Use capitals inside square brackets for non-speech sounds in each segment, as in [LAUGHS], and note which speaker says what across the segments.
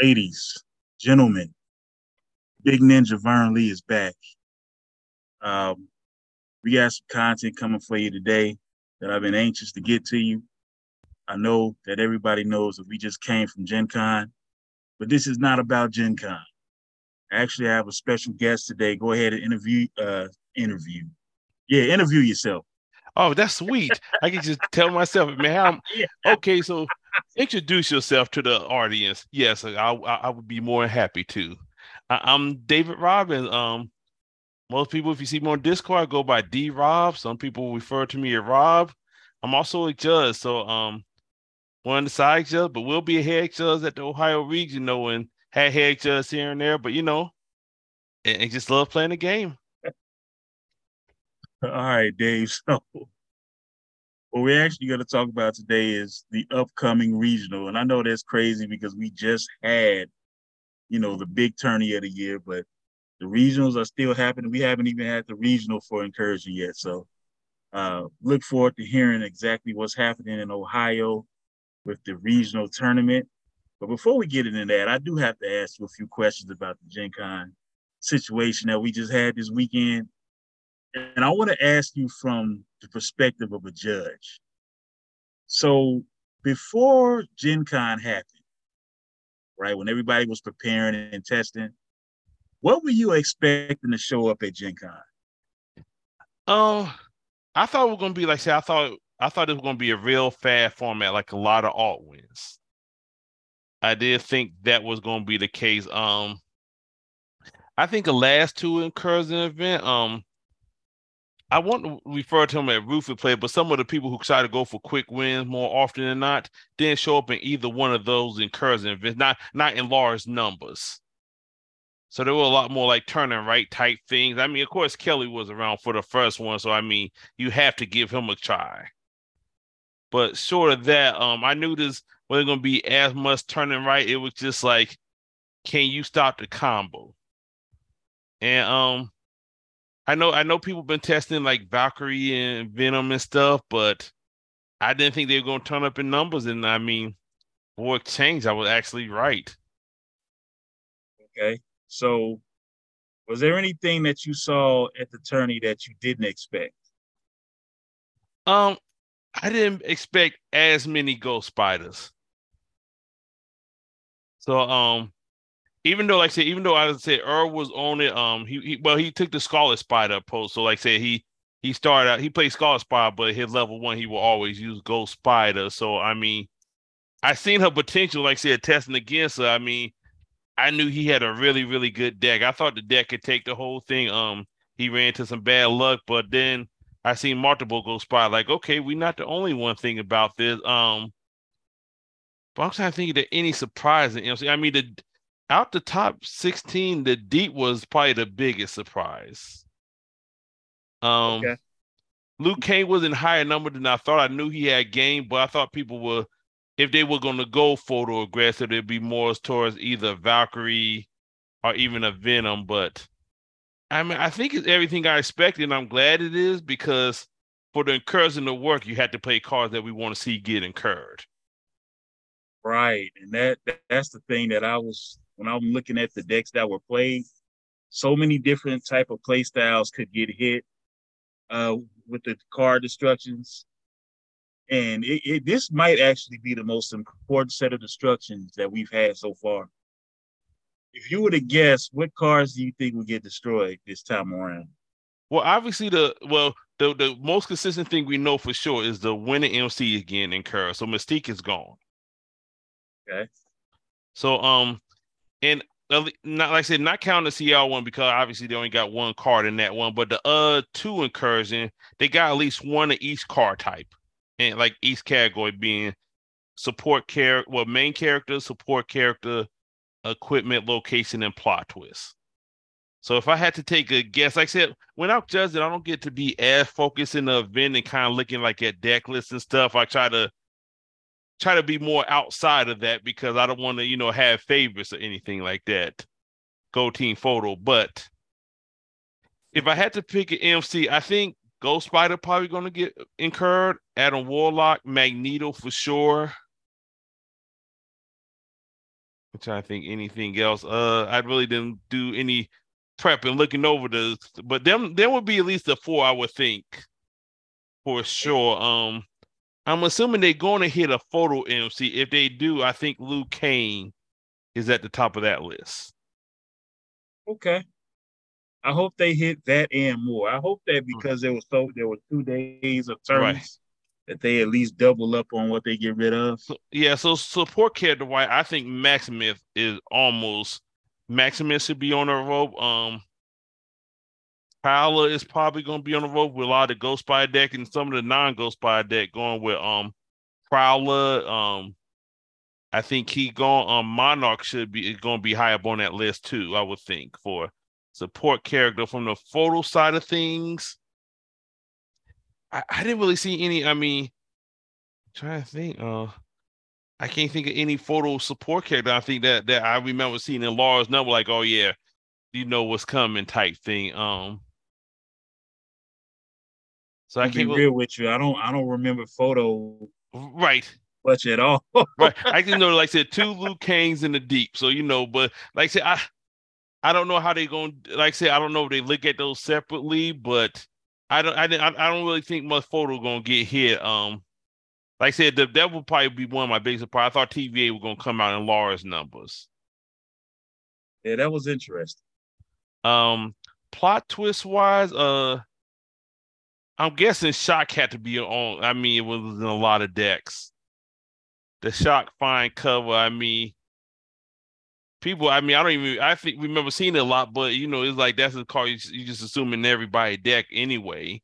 Speaker 1: ladies, gentlemen, Big Ninja Vern Lee is back. Um, we got some content coming for you today that I've been anxious to get to you. I know that everybody knows that we just came from Gen Con, but this is not about Gen Con. Actually, I have a special guest today. Go ahead and interview uh interview. Yeah, interview yourself.
Speaker 2: Oh, that's sweet. I can just tell myself, man. [LAUGHS] I'm, okay, so introduce yourself to the audience. Yes, I, I, I would be more happy to. I, am David Robbins. Um, most people, if you see me on Discord, I go by D Rob. Some people refer to me as Rob. I'm also a judge, so um, one of the side judge, but we'll be a head judge at the Ohio region, though, and had head judge here and there. But you know, and, and just love playing the game.
Speaker 1: All right, Dave. [LAUGHS] So, what we're actually going to talk about today is the upcoming regional, and I know that's crazy because we just had, you know, the big tourney of the year, but the regionals are still happening. We haven't even had the regional for incursion yet. So uh, look forward to hearing exactly what's happening in Ohio with the regional tournament. But before we get into that, I do have to ask you a few questions about the Gen Con situation that we just had this weekend. And I want to ask you from the perspective of a judge. So before Gen Con happened, right, when everybody was preparing and testing, what were you expecting to show up at Gen Con?
Speaker 2: Um, I thought it was gonna be like say I thought I thought it was gonna be a real fast format, like a lot of alt wins. I did think that was gonna be the case. Um, I think the last two incursion event, um, I want to refer to them as roofer play, but some of the people who try to go for quick wins more often than not didn't show up in either one of those incursion events, not not in large numbers. So there were a lot more like turn and right type things. I mean, of course, Kelly was around for the first one, so I mean, you have to give him a try. But short of that, um, I knew this wasn't gonna be as much turning right. It was just like, can you stop the combo? And um, I know I know people been testing like Valkyrie and Venom and stuff, but I didn't think they were gonna turn up in numbers. And I mean, boy, change. I was actually right.
Speaker 1: Okay. So, was there anything that you saw at the tourney that you didn't expect?
Speaker 2: Um, I didn't expect as many ghost spiders. So, um, even though, like I said, even though I said Earl was on it, um, he, he well, he took the Scarlet Spider post. So, like I said, he he started out, he played Scarlet Spider, but his level one, he will always use Ghost Spider. So, I mean, I seen her potential, like I said, testing against her. I mean, I knew he had a really, really good deck. I thought the deck could take the whole thing. Um, he ran into some bad luck, but then I seen multiple Ghost Spider. Like, okay, we're not the only one thing about this. Um, but I'm trying to think of any surprise in MC. I mean, the out the top 16, the deep was probably the biggest surprise. Um, okay. Luke Cage was in higher number than I thought. I knew he had game, but I thought people were if they were going to go photo aggressive, it'd be more towards either Valkyrie or even a Venom. But I mean, I think it's everything I expected, and I'm glad it is because for the incursion to work, you had to play cards that we want to see get incurred.
Speaker 1: Right, and that that's the thing that I was when I'm looking at the decks that were played. So many different type of play styles could get hit uh, with the card destructions and it, it, this might actually be the most important set of destructions that we've had so far. If you were to guess, what cars do you think will get destroyed this time around?
Speaker 2: Well, obviously the well the the most consistent thing we know for sure is the winning MC again in Curve. So Mystique is gone.
Speaker 1: Okay.
Speaker 2: So um, and not like I said, not counting the CL one because obviously they only got one card in that one, but the uh two incursion, they got at least one of each card type and like each category being support character, well, main character, support character, equipment, location, and plot twist. So if I had to take a guess, like I said, when I'm judging, I don't get to be as focused in the event and kind of looking like at deck lists and stuff. I try to try to be more outside of that because I don't want to, you know, have favorites or anything like that. Go team photo. But if I had to pick an MC, I think Ghost Spider probably to get incurred. Adam Warlock, Magneto for sure. I'm trying to think anything else. Uh, I really didn't do any prep and looking over the, but them there would be at least a four I would think for sure. Um, I'm assuming they're going to hit a photo MC. If they do, I think Luke Cage is at the top of that list.
Speaker 1: Okay. I hope they hit that and more. I hope that hmm. because there was so there were two days of turns right. that they at least double up on what they get rid of.
Speaker 2: So, yeah, so support character why I think Maximus is almost Maximus should be on the rope. Um Paola is probably gonna be on the rope with a lot of Ghost Spider deck and some of the non-Ghost Spider deck going with um Prowler. Um I think he going um Monarch should be gonna be high up on that list too, I would think, for support character from the photo side of things. I, I didn't really see any. I mean, I'm trying to think. Uh, I can't think of any photo support character. I think that that I remember seeing in Laura's number, like, oh yeah, you know what's coming type thing. Um,
Speaker 1: so I can't be real with you. I don't. I don't remember photo.
Speaker 2: Right.
Speaker 1: Much at all. [LAUGHS]
Speaker 2: right. I can [LAUGHS] know, like I said, two Luke Cages in the deep. So you know, but like I said, I I don't know how they're going. Like I said, I don't know if they look at those separately, but I don't. I I don't really think much photo gonna get hit. Um, like I said, the, that would probably be one of my biggest surprise. I thought TVA was gonna come out in Laura's numbers.
Speaker 1: Yeah, that was interesting.
Speaker 2: Um, plot twist wise, uh, I'm guessing Shock had to be on. I mean, it was in a lot of decks. The Shock fine cover. I mean, people. I mean, I don't even. I think remember seeing it a lot, but you know, it's like that's a card you, you just assuming everybody deck anyway.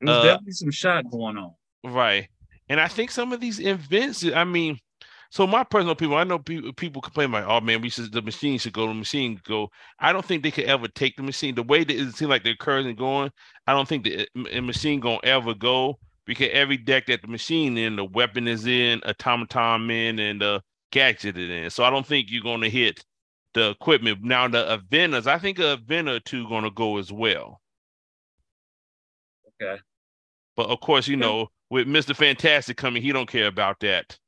Speaker 1: There's uh, definitely some shot going on,
Speaker 2: right? And I think some of these events. I mean, so my personal people, I know people, people complain like, "Oh man, we should the machine should go, the machine go." I don't think they could ever take the machine the way that it seems like the curves and going. I don't think the, eh, the machine gonna ever go because every deck that the machine in, the weapon is in, automaton in, and the gadgeted in. So I don't think you're going to hit the equipment. Now the Avengers, I think a event or two going to go as well.
Speaker 1: Okay.
Speaker 2: But of course, you know, with Mister Fantastic coming, he don't care about that.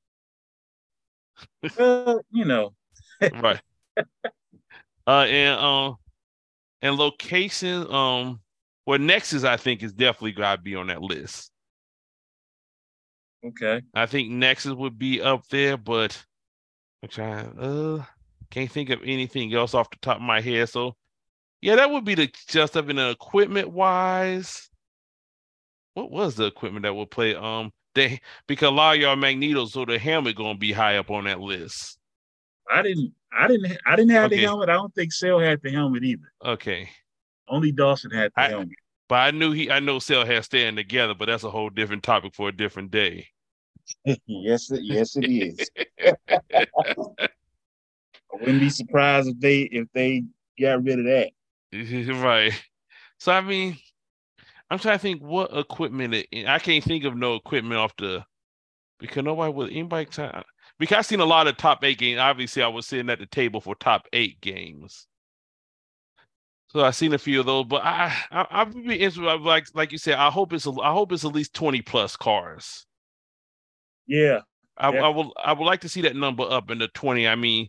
Speaker 1: Well, you know.
Speaker 2: right. [LAUGHS] Uh, and um, and location, um, well, Nexus, I think, is definitely got to be on that list.
Speaker 1: Okay.
Speaker 2: I think Nexus would be up there, but I'm trying. Uh, can't think of anything else off the top of my head. So, yeah, that would be the just up in the equipment wise. What was the equipment that would play? Um, they because a lot of y'all Magneto, so the helmet gonna be high up on that list.
Speaker 1: I didn't. I didn't. I didn't have okay. the helmet. I don't think Cell had the helmet either.
Speaker 2: Okay.
Speaker 1: Only Dawson had the I, helmet.
Speaker 2: But I knew he. I know Cell had staying together, but that's a whole different topic for a different day. [LAUGHS]
Speaker 1: yes, it, yes, it is. [LAUGHS] I wouldn't be surprised if they if they got rid of that. [LAUGHS]
Speaker 2: right. So I mean, I'm trying to think what equipment it, I can't think of no equipment off the because nobody would anybody time because I've seen a lot of top eight games. Obviously, I was sitting at the table for top eight games. So I've seen a few of those, but I I, I would be interested. Like like you said, I hope it's a, I hope it's at least twenty plus cars.
Speaker 1: Yeah.
Speaker 2: I, yeah. I will I would like to see that number up in the 20. I mean,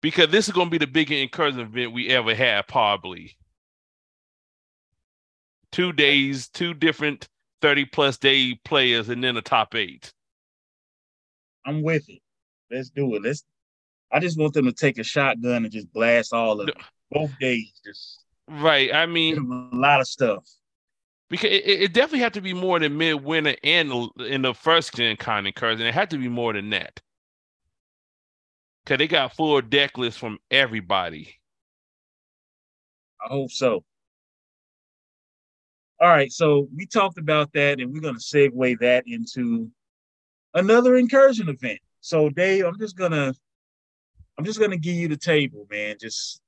Speaker 2: because this is gonna be the biggest incursion event we ever had, probably. Two days, two different 30 plus day players, and then a top eight.
Speaker 1: I'm with it. Let's do it. Let's I just want them to take a shotgun and just blast all of them. both days. Just
Speaker 2: right. I mean
Speaker 1: a lot of stuff
Speaker 2: because it, it definitely had to be more than midwinter and in the first gen con and It had to be more than that. Cause they got full deck lists from everybody.
Speaker 1: I hope so. All right, so we talked about that, and we're gonna segue that into another incursion event. So, Dave, I'm just gonna I'm just gonna give you the table, man. Just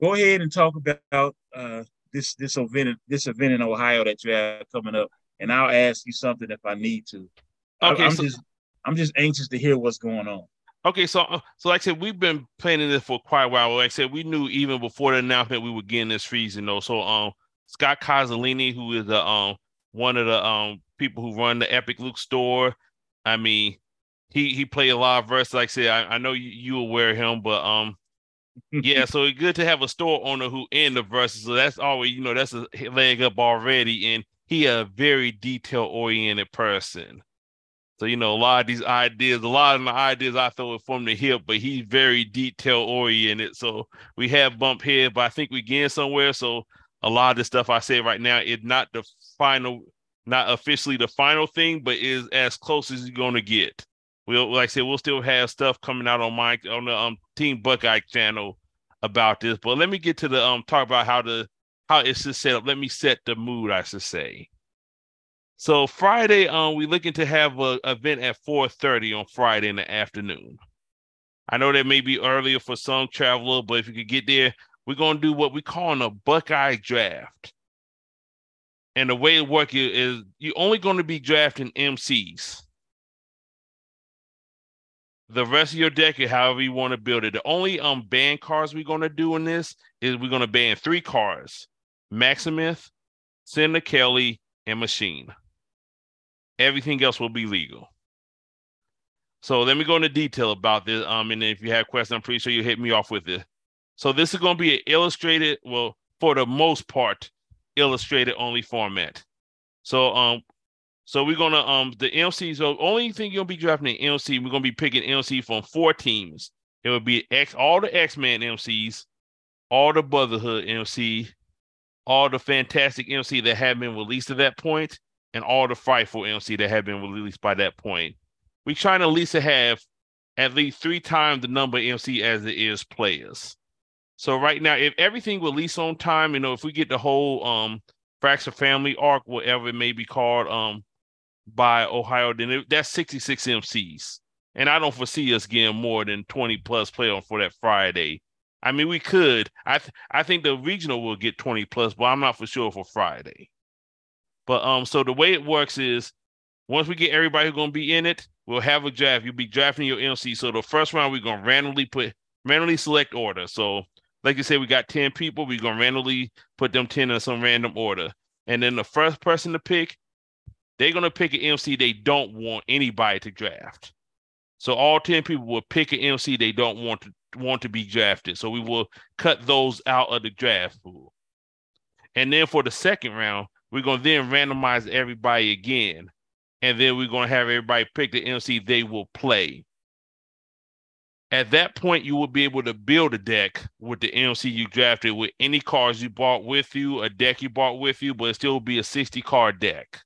Speaker 1: go ahead and talk about uh, this this event this event in Ohio that you have coming up, and I'll ask you something if I need to. Okay, I, am so, just I'm just anxious to hear what's going on.
Speaker 2: Okay, so uh, so like I said, we've been planning this for quite a while. Like I said, we knew even before the announcement we were getting this freezing though. So um Scott Cozzolini, who is the um one of the um people who run the Epic Luke store. I mean, he he played a lot of verses. Like I said, I, I know you, you aware of him, but um, [LAUGHS] yeah. So it's good to have a store owner who in the verses. So that's always you know that's a leg up already, and he a very detail oriented person. So you know a lot of these ideas, a lot of my ideas I throw it from the hip, but he's very detail oriented. So we have bump here, but I think we getting somewhere. So a lot of the stuff I say right now is not the final, not officially the final thing, but is as close as you're gonna get. We'll like I said, we'll still have stuff coming out on my on the um Team Buckeye channel about this. But let me get to the um talk about how the how it's just set up. Let me set the mood, I should say. So Friday, um, we're looking to have a event at 4:30 on Friday in the afternoon. I know that may be earlier for some traveler, but if you could get there, we're gonna do what we call a Buckeye draft. And the way it works is you're only going to be drafting MCs. The rest of your deck, however you want to build it. The only um ban cards we're going to do in this is we're going to ban three cards: Maximus, Senator Kelly, and Machine. Everything else will be legal. So let me go into detail about this. Um, and if you have questions, I'm pretty sure you hit me off with it. So this is going to be an illustrated, well, for the most part, illustrated only format. So um, so we're gonna um the MC. So only thing gonna be drafting the MC, we're gonna be picking MC from four teams. It would be X all the X-Men MCs, all the Brotherhood MC, all the fantastic MC that have been released at that point, and all the frightful MC that have been released by that point. We trying to at least have at least three times the number of MC as it is players. So right now, if everything release on time, you know, if we get the whole um Family arc, whatever it may be called, um, by Ohio, then it, that's 66 MCs. And I don't foresee us getting more than 20 plus play on for that Friday. I mean, we could. I th- I think the regional will get 20 plus, but I'm not for sure for Friday. But um, so the way it works is once we get everybody who's gonna be in it, we'll have a draft. You'll be drafting your MC. So the first round we're gonna randomly put randomly select order. So like you said, we got 10 people, we're gonna randomly put them 10 in some random order. And then the first person to pick, they're gonna pick an MC they don't want anybody to draft. So all 10 people will pick an MC they don't want to want to be drafted. So we will cut those out of the draft pool. And then for the second round, we're gonna then randomize everybody again, and then we're gonna have everybody pick the MC they will play. At that point, you will be able to build a deck with the MC you drafted with any cards you bought with you, a deck you bought with you, but it still will be a 60 card deck.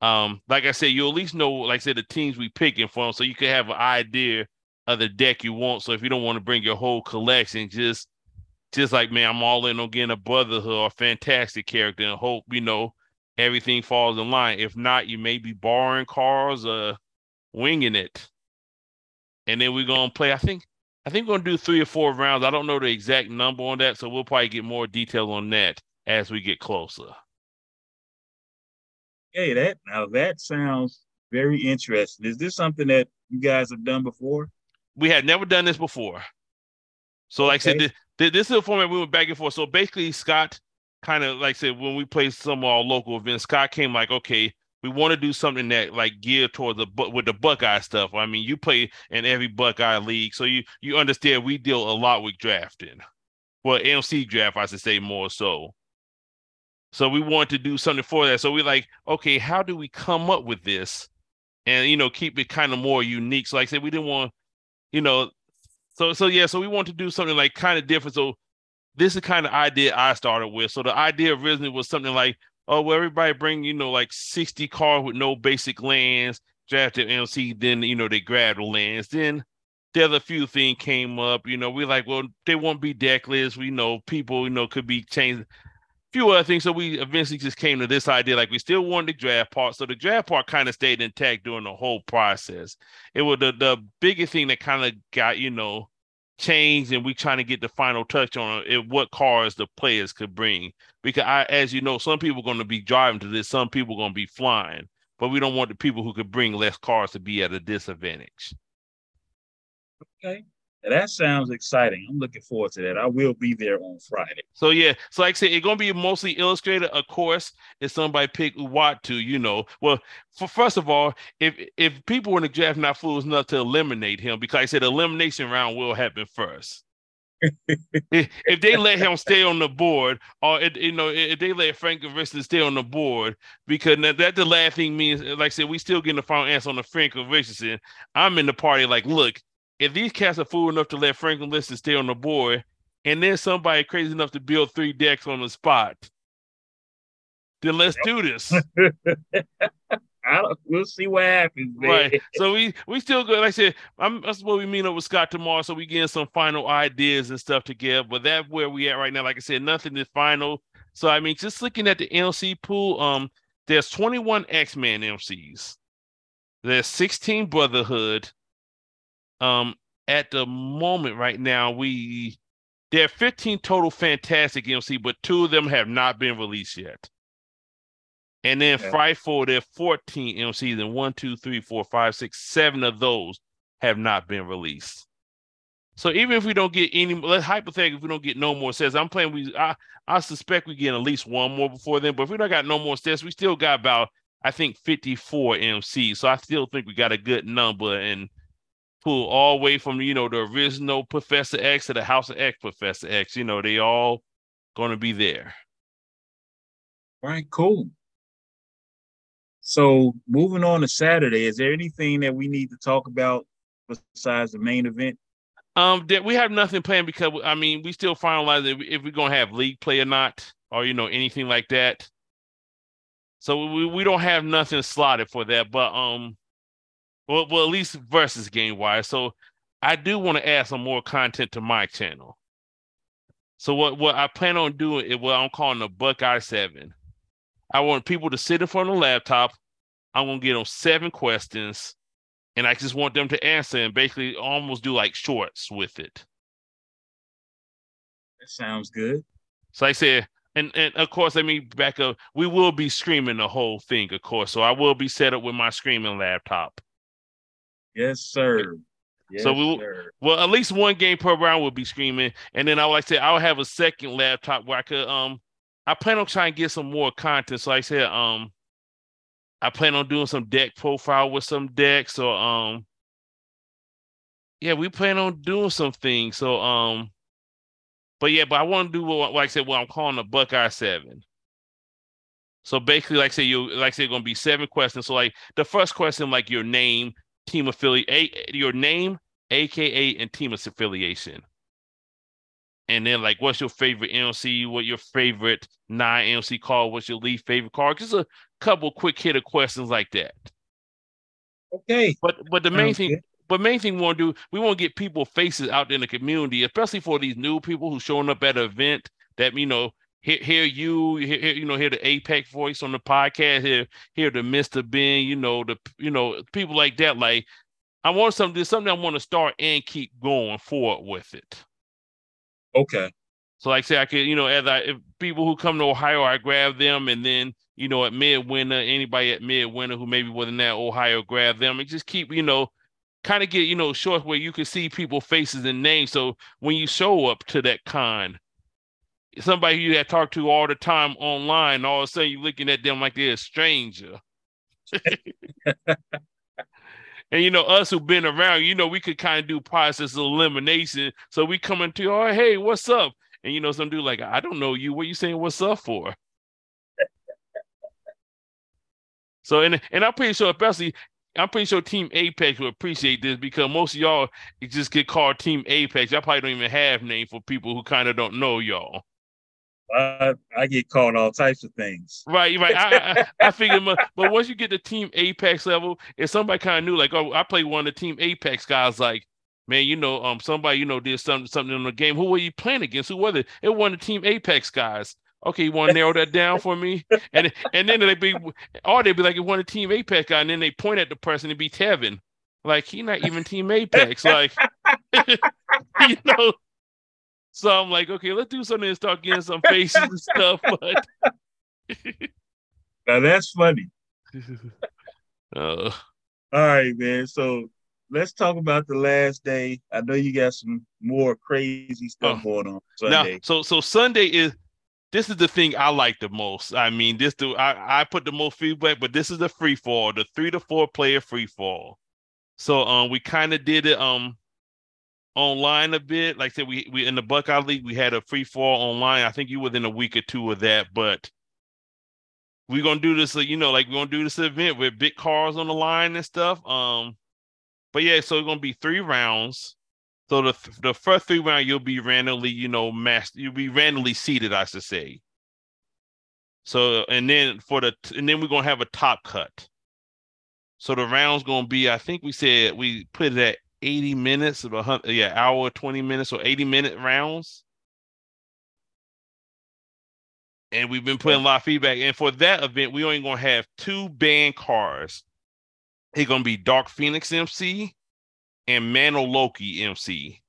Speaker 2: Um, like I said, you at least know, like I said, the teams we picking from, so you can have an idea of the deck you want. So if you don't want to bring your whole collection, just just like man, I'm all in on getting a brotherhood or fantastic character and hope you know everything falls in line. If not, you may be borrowing cars, uh, winging it, and then we're gonna play. I think I think we're gonna do three or four rounds. I don't know the exact number on that, so we'll probably get more detail on that as we get closer.
Speaker 1: Hey, that now that sounds very interesting. Is this something that you guys have done before?
Speaker 2: We had never done this before. So, like okay. I said, this is a format we went back and forth. So basically, Scott kind of like I said when we played some of our local events, Scott came like, okay, we want to do something that like geared towards the but with the Buckeye stuff. I mean, you play in every Buckeye league, so you you understand we deal a lot with drafting. Well, MC draft, I should say more so. So we want to do something for that. So we're like, okay, how do we come up with this, and you know, keep it kind of more unique? So like I said, we didn't want, you know, so so yeah, so we want to do something like kind of different. So this is kind of idea I started with. So the idea originally was something like, oh, well, everybody bring, you know, like 60 cars with no basic lands, drafted MC, then you know, they grab the lands. Then the other few things came up, you know, we like, well, they won't be deckless. We know people, you know, could be changed few other things. So we eventually just came to this idea, like we still wanted the draft part. So the draft part kind of stayed intact during the whole process. It was the the biggest thing that kind of got, you know, changed and we trying to get the final touch on it, what cars the players could bring. Because I as you know, some people are going to be driving to this, some people are going to be flying, but we don't want the people who could bring less cars to be at a disadvantage.
Speaker 1: Okay. That sounds exciting. I'm looking forward to that. I will be there on Friday.
Speaker 2: So yeah, so like I said, it's gonna be mostly illustrated. Of course, if somebody pick Uatu, you know. Well, for first of all, if if people in the draft not fools enough to eliminate him, because I said elimination round will happen first. [LAUGHS] if, they let him stay on the board, or it, you know, if they let Franklin Richards stay on the board, because that, that the last thing means, like I said, we still getting the final answer on the Franklin Richards. I'm in the party, like, look, if these cats are fool enough to let Franklin Liston stay on the board, and then somebody crazy enough to build three decks on the spot, then let's do this. [LAUGHS]
Speaker 1: we'll see what happens. Man.
Speaker 2: Right. So we we still good. Like I said, I'm, that's what we mean up with Scott tomorrow. So we getting some final ideas and stuff together. But that's where we at right now. Like I said, nothing is final. So I mean, just looking at the MC pool, um, there's 21 X-Men MCs. There's 16 Brotherhood. Um, at the moment right now, we there are 15 total fantastic MC, but two of them have not been released yet. And then yeah. Frightful, there are 14 MCs, and one, two, three, four, five, six, seven of those have not been released. So even if we don't get any, let's hypothetically, if we don't get no more sets, I'm playing. We, I, I suspect we get at least one more before then. But if we don't got no more sets, we still got about, I think, 54 MCs. So I still think we got a good number, and pull all the way from you know the original Professor X to the House of X Professor X. You know, they all going to be there.
Speaker 1: All right, cool. So moving on to Saturday, is there anything that we need to talk about besides the main event?
Speaker 2: Um, that we have nothing planned because I mean we still finalize if, if we're gonna have league play or not, or you know anything like that. So we, we don't have nothing slotted for that, but um, well, well, at least versus game wise. So I do want to add some more content to my channel. So what what I plan on doing is what I'm calling the Buckeye Seven. I want people to sit in front of the laptop. I'm gonna get them seven questions, and I just want them to answer and basically almost do like shorts with it.
Speaker 1: That sounds good.
Speaker 2: So I said, and and of course, let me back up. We will be streaming the whole thing, of course. So I will be set up with my streaming laptop.
Speaker 1: Yes, sir. Yes,
Speaker 2: so we will, well, at least one game per round will be streaming, and then I like say I'll have a second laptop where I could um I plan on trying to get some more content. So like I said um I plan on doing some deck profile with some decks or um yeah we plan on doing some things. So um but yeah, but I want to do what like I said what I'm calling the Buckeye Seven. So basically, like I say, you like I said, going to be seven questions. So like the first question, like your name, team affiliate, your name, AKA, and team affiliation. And then like, what's your favorite NLC? What your favorite nine NLC call? What's your least favorite card? Just a couple quick hitter questions like that.
Speaker 1: Okay.
Speaker 2: But but the main thing, but main thing we want to do, we want to get people faces out in the community, especially for these new people who showing up at an event that you know hear, hear you, hear, you know, hear the Apex voice on the podcast, hear hear the Mister Ben, you know, the you know people like that. Like, I want something, something I want to start and keep going forward with it.
Speaker 1: Okay.
Speaker 2: So, like I say, I could, you know, as I if people who come to Ohio, I grab them, and then you know, at midwinter, anybody at midwinter who maybe wasn't that Ohio, grab them, and just keep, you know, kind of get, you know, short where you can see people faces and names. So when you show up to that con, somebody you had talked to all the time online, all of a sudden you're looking at them like they're a stranger. [LAUGHS] and you know, us who've been around, you know, we could kind of do process elimination. So we come into, oh, hey, what's up? And you know, some dude like, I don't know you. What you saying what's up for? [LAUGHS] so and and I'm pretty sure, especially I'm pretty sure Team Apex will appreciate this because most of y'all just get called Team Apex. Y'all probably don't even have name for people who kind of don't know y'all.
Speaker 1: I, I get called all types of things.
Speaker 2: Right, right. I, I, I figured, but once you get to Team Apex level, if somebody kind of knew, like, oh, I played one of the Team Apex guys, like, man, you know, um, somebody, you know, did something, something in the game. Who were you playing against? Who was it? It of the Team Apex guys. Okay, you want to narrow that down for me? And and then they be, or they'd be like, it one of the Team Apex guy, and then they point at the person and be Tevin. Like he not even Team Apex. Like, [LAUGHS] you know. So I'm like, okay, let's do something and start getting some faces and stuff. [LAUGHS] But
Speaker 1: now that's funny. [LAUGHS]
Speaker 2: uh,
Speaker 1: All right, man. So let's talk about the last day. I know you got some more crazy stuff oh. going on Sunday.
Speaker 2: Now, so so Sunday is this is the thing I like the most. I mean, this do I, I put the most feedback, but this is the free fall, the three to four player free fall. So um we kind of did it um online a bit. Like I said, we we in the Buckeye League, we had a free fall online. I think you within a week or two of that, but we're gonna do this, you know, like we're gonna do this event with big cars on the line and stuff. Um, but yeah, so it's gonna be three rounds. So the the first three round you'll be randomly, you know, mass you'll be randomly seated, I should say. So and then for the and then we're gonna have a top cut. So the round's gonna be, I think we said we put it at 80 minutes of a hundred, yeah, hour 20 minutes or 80 minute rounds. And we've been putting a lot of feedback. And for that event, we only gonna have two band cars. It's gonna be Dark Phoenix MC and Mano Loki MC.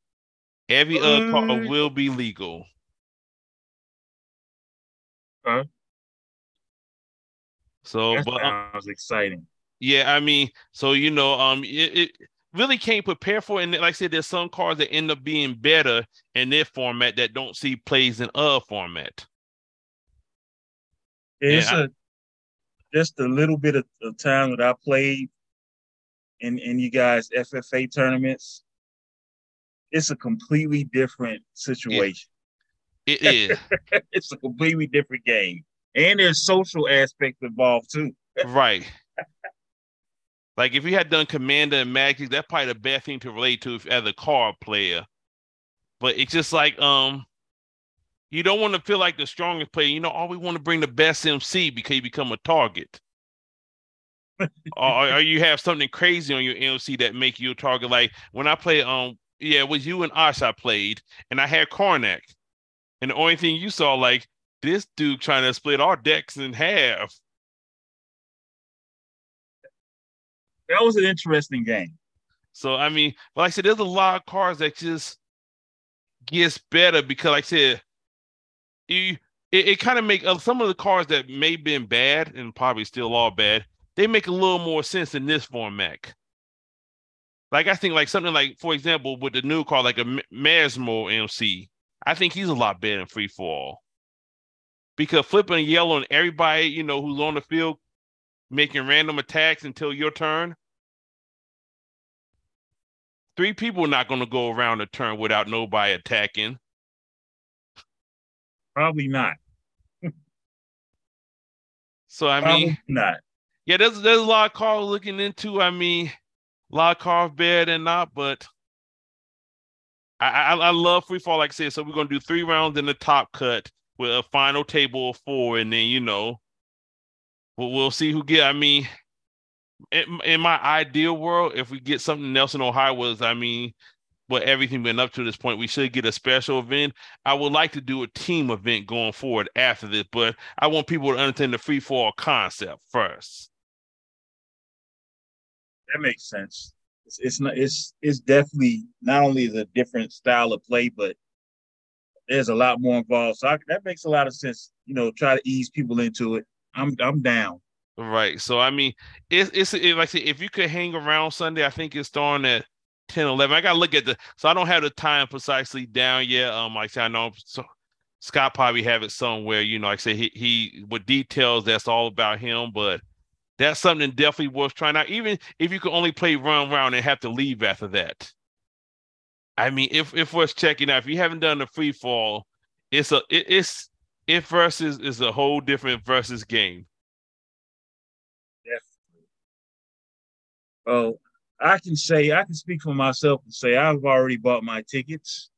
Speaker 2: Every other car will be legal.
Speaker 1: Huh?
Speaker 2: So,
Speaker 1: that
Speaker 2: but
Speaker 1: um, sounds exciting.
Speaker 2: Yeah, I mean, so you know, um, it, it really can't prepare for it. And like I said, there's some cars that end up being better in their format that don't see plays in other format.
Speaker 1: It's a just a little bit of, of time that I played in in you guys FFA tournaments, it's a completely different situation.
Speaker 2: It, it [LAUGHS] is.
Speaker 1: it's a completely different game, and there's social aspect involved too.
Speaker 2: right. Like if you had done Commander and Magic, that's probably the best thing to relate to if, as a card player. But it's just like um, you don't want to feel like the strongest player. You know, all we want to bring the best MC because you become a target [LAUGHS] or, or, you have something crazy on your MC that make you a target. Like when I play, um, yeah, it was you and Ash I played, and I had Karnak, and the only thing you saw, like this dude trying to split our decks in half.
Speaker 1: That was an interesting game.
Speaker 2: So I mean, like I said, there's a lot of cards that just gets better because, like I said, you it, it kind of make uh, some of the cards that may have been bad and probably still are bad they make a little more sense in this format. Like I think like something like, for example, with the new car, like a Mesmero MC, I think he's a lot better than free fall. Because flipping yellow on everybody, you know, who's on the field making random attacks until your turn. Three people are not going to go around a turn without nobody attacking.
Speaker 1: Probably not. [LAUGHS]
Speaker 2: so I Probably mean,
Speaker 1: not
Speaker 2: yeah, there's there's a lot of cars looking into. I mean, a lot of cars better than not, but I, I, I love free fall. Like I said, so we're gonna do three rounds in the top cut with a final table of four, and then you know, we'll, we'll see who get. I mean, in, in my ideal world, if we get something Nelson Ohio was, I mean, what everything been up to this point. We should get a special event. I would like to do a team event going forward after this, but I want people to understand the free fall concept first
Speaker 1: that makes sense. It's, it's not. It's it's definitely not only the different style of play, but there's a lot more involved. So I, that makes a lot of sense. You know, try to ease people into it. I'm I'm down.
Speaker 2: Right. So I mean, it's it's it, like I said, if you could hang around Sunday, I think it's starting at 10, 11. I gotta look at the so I don't have the time precisely down yet. Um, like I said, I know so Scott probably have it somewhere. You know, like I said, he he with details that's all about him, but that's something definitely worth trying out. Even if you could only play run round and have to leave after that. I mean, if if worth checking out, if you haven't done the free fall, it's a it, it's it versus is a whole different versus game.
Speaker 1: Well, I can say I can speak for myself and say I've already bought my tickets.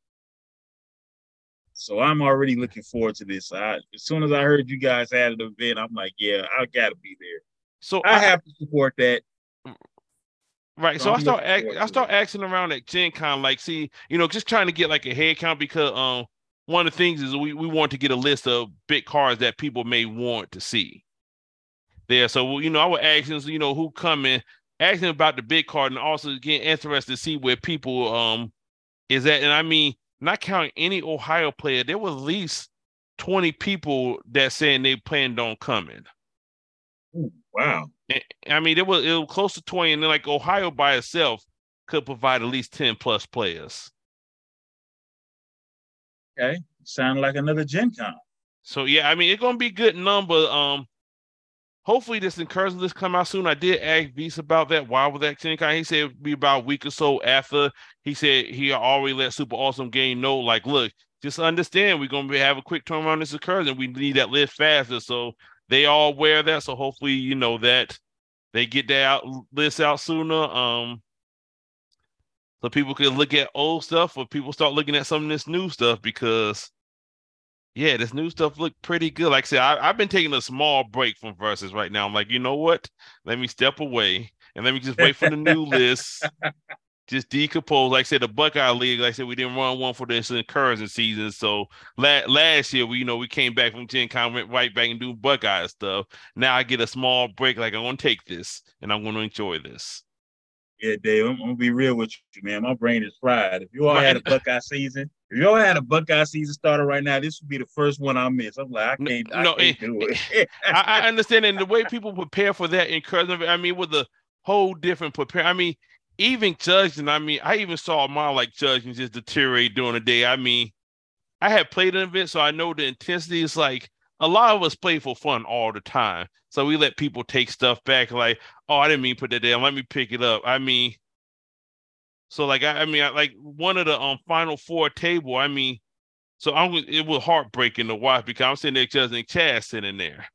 Speaker 1: So I'm already looking forward to this. I, as soon as I heard you guys had an event, I'm like, yeah, I gotta be there.
Speaker 2: So
Speaker 1: I, I have to support that.
Speaker 2: Right. So, so I start I start asking around at Gen Con, like, see, you know, just trying to get like a head count because um one of the things is we, we want to get a list of big cars that people may want to see there. So you know, I would ask them, you know, who coming, asking about the big card and also getting interested to see where people um is at. And I mean, not counting any Ohio player, there were at least 20 people that saying they planned on coming.
Speaker 1: Ooh. Wow.
Speaker 2: I mean, it was it was close to twenty, and then like Ohio by itself, could provide at least 10 plus players.
Speaker 1: Okay. Sound like another Gen Con.
Speaker 2: So yeah, I mean it's gonna be good number. Um hopefully this incursion list come out soon. I did ask Beast about that. Why was that Con? He said it'd be about a week or so after. He said he already let Super Awesome Game know, like, look, just understand we're gonna be, have a quick turnaround this occurs and we need that list faster. So they all wear that. So hopefully, you know, that they get that out, list out sooner. Um so people can look at old stuff or people start looking at some of this new stuff because yeah, this new stuff looked pretty good. Like I said, I, have been taking a small break from verses right now. I'm like, you know what? Let me step away and let me just wait for the new list. [LAUGHS] Just decompose. Like I said, the Buckeye League, like I said, we didn't run one for this encouraging season. So la- last year, we you know we came back from Gen Con, went right back and do Buckeye stuff. Now I get a small break. Like I'm gonna take this and I'm gonna enjoy this.
Speaker 1: Yeah, Dave, I'm, gonna be real with you, man. My brain is fried. If you all had a Buckeye season, if you all had a Buckeye season started right now, this would be the first one I miss. I'm like, I can't, no, I can't do it. [LAUGHS]
Speaker 2: I, I, understand, and the way people prepare for that in encouragement. I mean, with a whole different prepare. I mean, even judging. I mean, I even saw my like judging just deteriorate during the day. I mean, I had played an event, so I know the intensity is like a lot of us play for fun all the time. So we let people take stuff back, like, oh, I didn't mean put that down. Let me pick it up. I mean, so like I, I mean, I, like one of the um final four table. I mean, so I'm it was heartbreaking to watch because I'm sitting there just judging Chad sitting there.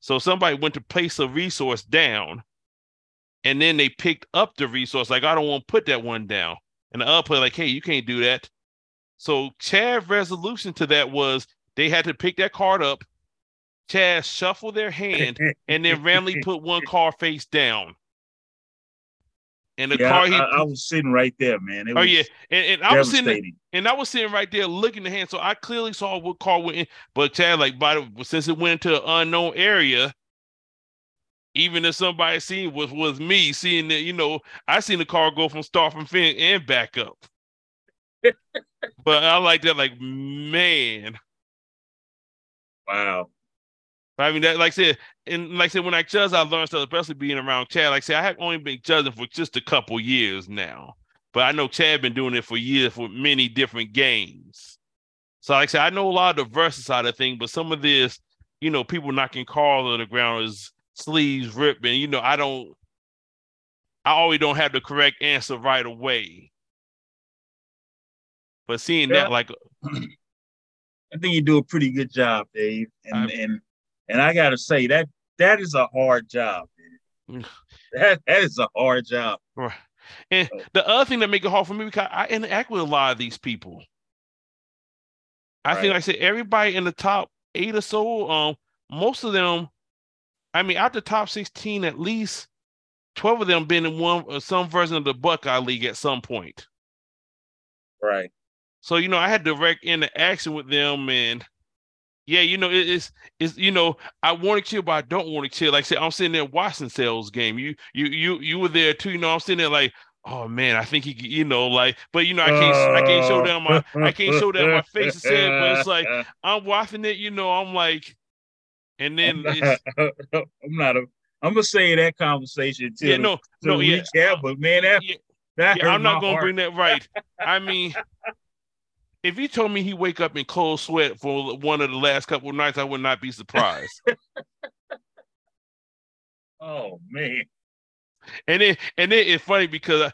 Speaker 2: So somebody went to place a resource down, and then they picked up the resource. Like I don't want to put that one down, and the other player like, hey, you can't do that. So Chad's resolution to that was they had to pick that card up, Chaz shuffle their hand, [LAUGHS] and then randomly put one card face down.
Speaker 1: And the yeah, car he I, I, was sitting right there, man.
Speaker 2: It oh yeah, and, and I was sitting and I was sitting right there looking the hand, so I clearly saw what car went in. But Chad, like, by the, since it went into an unknown area, even if somebody seen was was me seeing that, you know, I seen the car go from start from fin and back up. [LAUGHS] but I like that, like, man.
Speaker 1: Wow.
Speaker 2: I mean, that, like I said, and like I said, when I judge, I learned stuff, especially being around Chad. Like I said, I have only been judging for just a couple years now, but I know Chad been doing it for years for many different games. So, like I said, I know a lot of the versus side of thing, but some of this, you know, people knocking cars on the ground is sleeves ripping. You know, I don't, I always don't have the correct answer right away. But seeing yeah. that, like, [CLEARS THROAT]
Speaker 1: I think you do a pretty good job, Dave. And and and I gotta say that that is a hard job, man. [LAUGHS] that that is a hard job.
Speaker 2: Right. And so. the other thing that make it hard for me because I interact with a lot of these people. I right. think like I said everybody in the top eight or so, um, most of them, I mean, out the top 16, at least 12 of them been in one or some version of the Buckeye League at some point.
Speaker 1: Right.
Speaker 2: So you know, I had direct interaction with them, and yeah, you know, it's it's you know, I want to chill, but I don't want to chill. Like I said, I'm sitting there watching sales game. You you you you were there too. You know, I'm sitting there like, oh man, I think he, you know, like, but you know, I can't I can't show down my I can't show down my face and say it, but it's like [LAUGHS] I'm watching it. You know, I'm like, and then
Speaker 1: I'm not a. I'm gonna say that conversation too.
Speaker 2: Yeah, no, no, yeah,
Speaker 1: recap, but man, that,
Speaker 2: yeah,
Speaker 1: that
Speaker 2: yeah I'm not gonna heart. bring that right. I mean, if he told me he wake up in cold sweat for one of the last couple of nights, I would not be surprised. [LAUGHS]
Speaker 1: oh man!
Speaker 2: And then and then it's funny because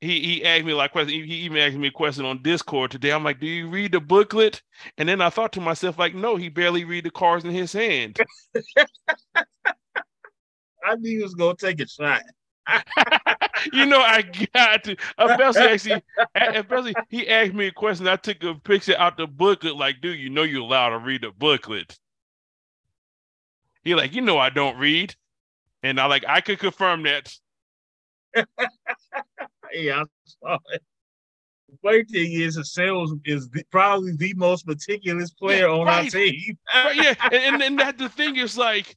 Speaker 2: he he asked me like question. He even asked me a question on Discord today. I'm like, "Do you read the booklet?" And then I thought to myself, like, "No, he barely read the cards in his hand." [LAUGHS]
Speaker 1: I knew he was gonna take a shot. [LAUGHS]
Speaker 2: you know, I got to. Especially, actually, especially, he asked me a question. I took a picture out the booklet. Like, dude, you know you're allowed to read the booklet. He like, you know, I don't read, and I like, I could confirm that. [LAUGHS]
Speaker 1: yeah, I saw it. The funny thing is, Sales is the, probably the most meticulous player yeah, on right. our team.
Speaker 2: right, yeah, [LAUGHS] and, and and that the thing is like,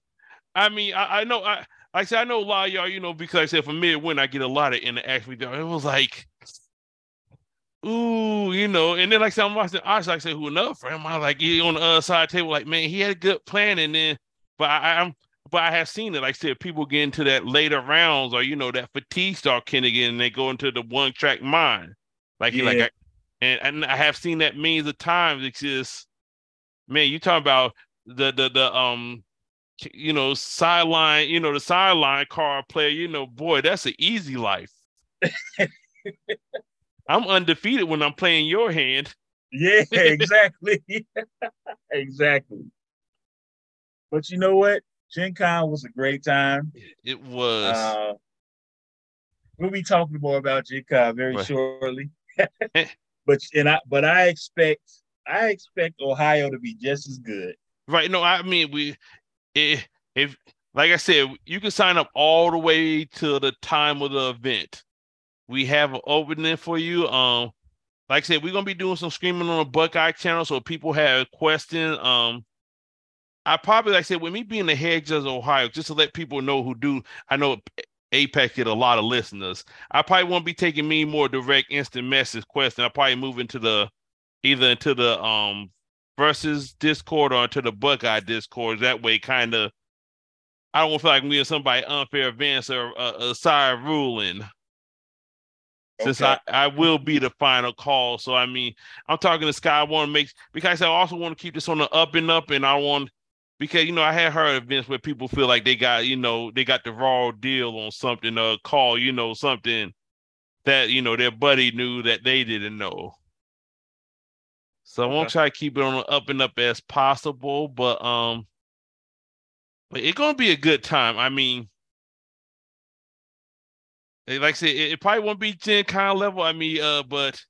Speaker 2: I mean, I, I know I I said I know a lot of y'all, you know, because I said for midwin, I get a lot of interaction with y'all. It was like, ooh, you know, and then like I said, I'm watching I like say who enough for him. I like he on the other side the table, like, man, he had a good plan, and then but I, I'm but I have seen it. Like I said, people get into that later rounds, or you know, that fatigue start kicking again, and they go into the one track mind. Like yeah. like, I, and and I have seen that millions of times. It's just, man, you talking about the the the um, you know, sideline, you know, the sideline car player. You know, boy, that's an easy life. [LAUGHS] I'm undefeated when I'm playing your hand.
Speaker 1: Yeah, [LAUGHS] exactly. [LAUGHS] exactly. But you know what? Gen Con was a great time.
Speaker 2: It was. Uh,
Speaker 1: we'll be talking more about Gen Con very right. shortly. but and I but I expect I expect Ohio to be just as good.
Speaker 2: Right. No, I mean we if, if like I said, you can sign up all the way to the time of the event. We have an opening for you. Um, like I said, we're gonna be doing some screaming on the Buckeye channel. So people have questions. Um, I probably like I said with me being the head judge of Ohio, just to let people know who do. I know Apex get a lot of listeners. I probably won't be taking me more direct instant message question. I'll probably move into the either into the um versus Discord or into the Buckeye Discord. That way, kind of, I don't want to feel like I'm giving somebody unfair advance or a, a side ruling. Since okay. I, I will be the final call. So I mean, I'm talking to Sky. I want to make because I also want to keep this on the up and up, and I want because you know I had heard events where people feel like they got you know they got the raw deal on something a call you know something that you know their buddy knew that they didn't know. So okay. I want to try to keep it on up and up as possible, but um, but it's gonna be a good time. I mean, like I said, it, it probably won't be Gen Con level. I mean, uh, but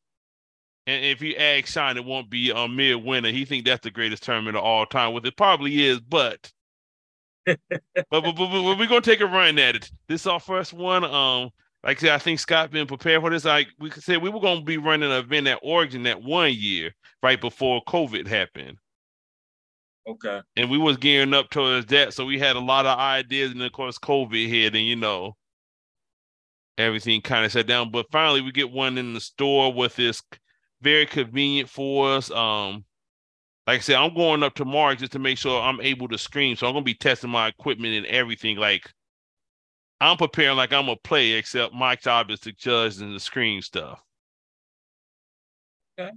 Speaker 2: and if you ask Sean, it won't be a mere winner. He think that's the greatest tournament of all time. Well, it probably is, but [LAUGHS] but, but, but, but, we're gonna take a run at it. This is our first one. Um, like I said, I think Scott been prepared for this. Like we said, we were gonna be running an event at Oregon that one year, right before COVID happened.
Speaker 1: Okay.
Speaker 2: And we was gearing up towards that, so we had a lot of ideas, and of course, COVID hit, and you know, everything kind of shut down. But finally, we get one in the store with this very convenient for us. Um, like I said, I'm going up tomorrow just to make sure I'm able to scream. So I'm gonna be testing my equipment and everything. Like I'm preparing like I'm a play, except my job is to judge and the screen stuff.
Speaker 1: Okay.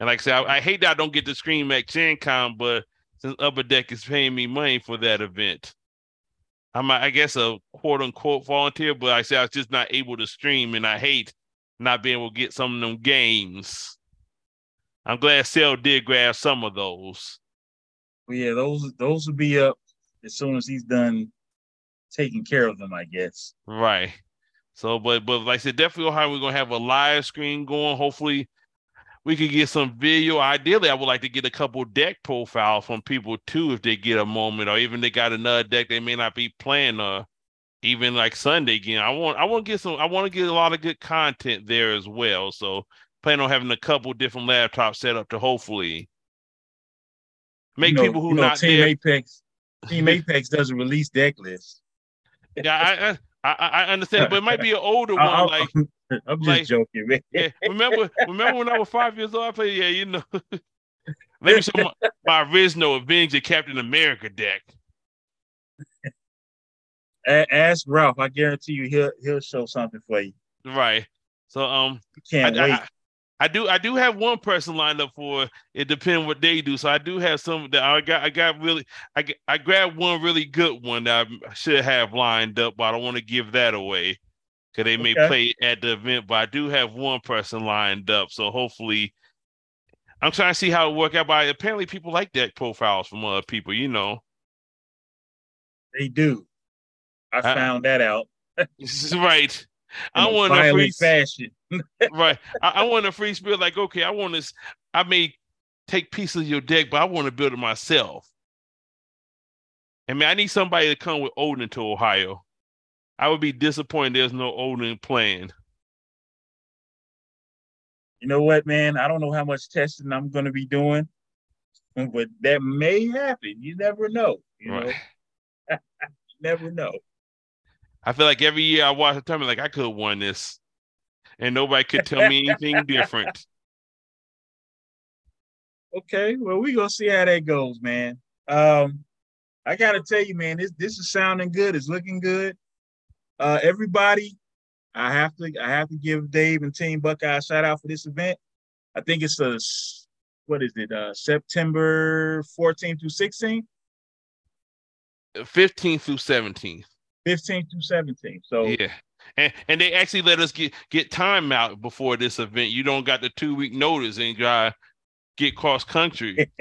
Speaker 2: And like I said, I, I hate that I don't get to scream at Gen Con, but since Upper Deck is paying me money for that event, I'm I guess a quote unquote volunteer, but I say I was just not able to stream, and I hate not being able to get some of them games. I'm glad Cell did grab some of those.
Speaker 1: Well, yeah, those those will be up as soon as he's done taking care of them, I guess.
Speaker 2: Right. So, but but like I said, definitely how we're gonna have a live screen going. Hopefully, we could get some video. Ideally, I would like to get a couple deck profiles from people too, if they get a moment, or even they got another deck they may not be playing, Uh, even like Sunday again. I want I want to get some. I want to get a lot of good content there as well. So plan on having a couple different laptops set up to hopefully make you know, people who you know, not
Speaker 1: Team
Speaker 2: there.
Speaker 1: Apex. Team [LAUGHS] Apex doesn't release deck lists.
Speaker 2: Yeah, I, I I understand, but it might be an older [LAUGHS] one. I, like
Speaker 1: I'm just like, joking, man.
Speaker 2: Yeah, remember remember when I was five years old? I played. Yeah, you know. Let me show my, my original Avenger Captain America deck.
Speaker 1: Ask Ralph. I guarantee you, he'll he'll show something for you.
Speaker 2: Right. So um,
Speaker 1: can't
Speaker 2: I,
Speaker 1: wait.
Speaker 2: I, I do I do have one person lined up for it depends what they do. So I do have some that I got I got really I I grabbed one really good one that I should have lined up, but I don't want to give that away because they may okay. play at the event. But I do have one person lined up, so hopefully I'm trying to see how it work out. But apparently people like that profiles from other people, you know.
Speaker 1: They do. I, I found that out.
Speaker 2: This [LAUGHS] is right. I want a free fashion. [LAUGHS] right. I, I, want a free spirit. Like, okay, I want this. I may take pieces of your deck, but I want to build it myself. I mean, I need somebody to come with Odin to Ohio. I would be disappointed there's no Odin playing.
Speaker 1: You know what, man? I don't know how much testing I'm going to be doing, but that may happen. You never know. You right. know, [LAUGHS] you never know.
Speaker 2: I feel like every year I watch the tournament, like I could have won this, and nobody could tell me anything different. [LAUGHS]
Speaker 1: Okay, well, we gonna see how that goes, man. Um, I gotta tell you, man, this this is sounding good. It's looking good. Uh, everybody, I have to I have to give Dave and Team Buckeye a shout out for this event. I think it's a what is it? Uh, September 14th through 16th.
Speaker 2: 15th through 17th.
Speaker 1: 15th through 17. So
Speaker 2: yeah. And, and they actually let us get get time out before this event. You don't got the two week notice and try get cross country. [LAUGHS]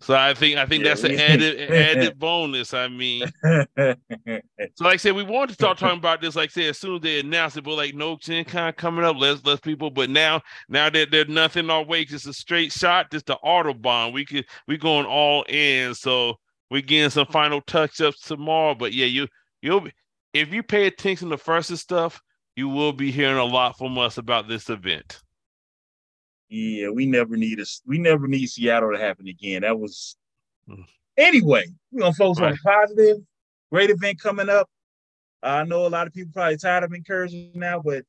Speaker 2: so I think I think yeah, that's an added added [LAUGHS] bonus. I mean, [LAUGHS] so like I said, we wanted to start talking about this. Like I said, as soon as they announced it, but like no Gen Con coming up, less less people. But now now that there's nothing our way, just a straight shot, just the autobahn. We could we going all in. So we getting some final touch ups tomorrow. But yeah, you you'll be, if you pay attention to first and stuff, you will be hearing a lot from us about this event
Speaker 1: yeah, we never need us. We never need Seattle to happen again. That was mm. anyway. We're gonna focus right. on positive. Great event coming up. I know a lot of people probably tired of incursion now, but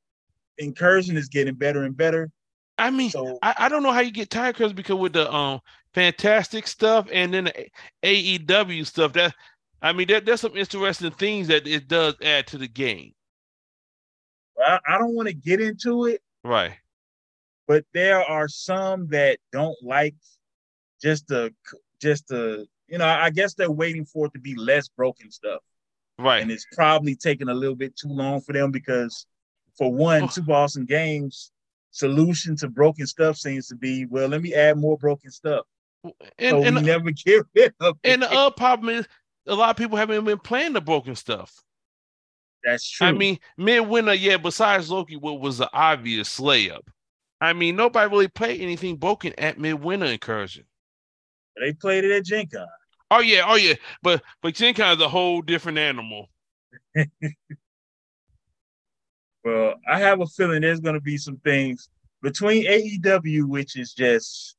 Speaker 1: incursion is getting better and better.
Speaker 2: I mean, so, I, I don't know how you get tired because because with the um fantastic stuff and then the AEW stuff that I mean there, there's some interesting things that it does add to the game.
Speaker 1: I, I don't want to get into it.
Speaker 2: Right
Speaker 1: but there are some that don't like just the just the you know i guess they're waiting for it to be less broken stuff
Speaker 2: right
Speaker 1: and it's probably taking a little bit too long for them because for one oh. two boston games solution to broken stuff seems to be well let me add more broken stuff and, so and, we never [LAUGHS] get rid of
Speaker 2: it. and the other problem is a lot of people haven't been playing the broken stuff
Speaker 1: that's true
Speaker 2: i mean midwinter yeah besides loki what was the obvious layup I mean, nobody really played anything broken at Midwinter Incursion.
Speaker 1: They played it at Gen Con.
Speaker 2: Oh yeah, oh yeah, but but Gen Con is a whole different animal. [LAUGHS]
Speaker 1: well, I have a feeling there's going to be some things between AEW, which is just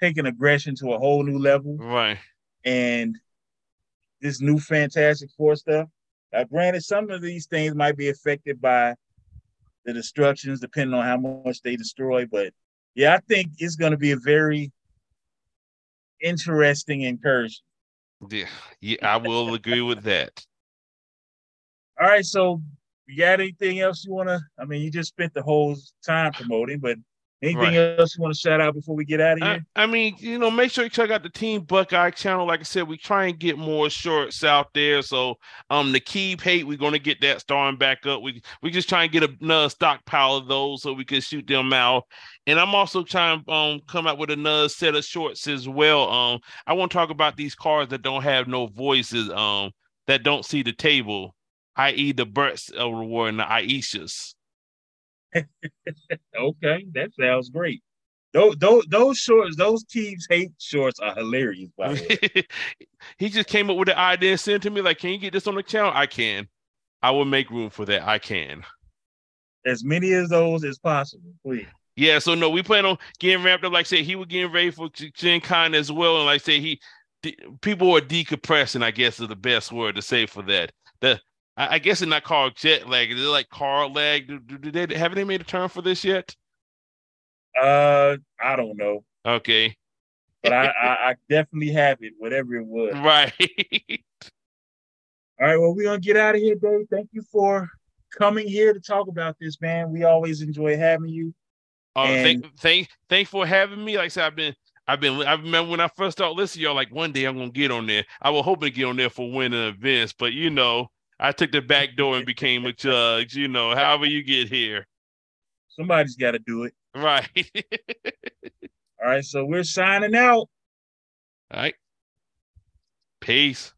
Speaker 1: taking aggression to a whole new level,
Speaker 2: right?
Speaker 1: And this new Fantastic Four stuff. Now, granted, some of these things might be affected by the destructions, depending on how much they destroy. But yeah, I think it's going to be a very interesting incursion.
Speaker 2: Yeah, yeah, I will agree with that.
Speaker 1: All right, so you got anything else you want to? I mean, you just spent the whole time promoting, but Anything right. else you want to shout out before we get out of here?
Speaker 2: I, I, mean, you know, make sure you check out the Team Buckeye channel. Like I said, we try and get more shorts out there. So, um, the key Hate, we're going to get that starting back up. We we just try and get another stockpile of those so we can shoot them out. And I'm also trying to um come out with another set of shorts as well. Um, I want to talk about these cars that don't have no voices. Um, that don't see the table, i.e., the Berts reward and the Aishas. [LAUGHS]
Speaker 1: okay, that sounds great. Those, those, those shorts, those teams hate shorts are hilarious. By the way, [LAUGHS]
Speaker 2: he just came up with the idea and sent to me like, "Can you get this on the channel?" I can. I will make room for that. I can.
Speaker 1: As many as those as possible, please.
Speaker 2: Yeah, so no, we plan on getting wrapped up. Like I said, he was getting ready for Gen Con as well, and like I said, he people are decompressing. I guess is the best word to say for that. The I, I guess it's not called jet lag. Is it like car lag? Do, do, do they haven't they made a term for this yet?
Speaker 1: Uh, I don't know.
Speaker 2: Okay.
Speaker 1: But I, I, [LAUGHS] I definitely have it, whatever it was.
Speaker 2: Right. [LAUGHS]
Speaker 1: All right. Well, we're gonna get out of here, Dave. Thank you for coming here to talk about this, man. We always enjoy having you.
Speaker 2: Oh, uh, and... thank, thank, thank for having me. Like I said, I've been, I've been, I remember when I first started listening, y'all like one day I'm gonna get on there. I was hoping to get on there for winning events, but you know, I took the back door and became a judge. You know, however you get here.
Speaker 1: Somebody's got to do it.
Speaker 2: Right. [LAUGHS]
Speaker 1: All right. So we're signing out.
Speaker 2: All right. Peace.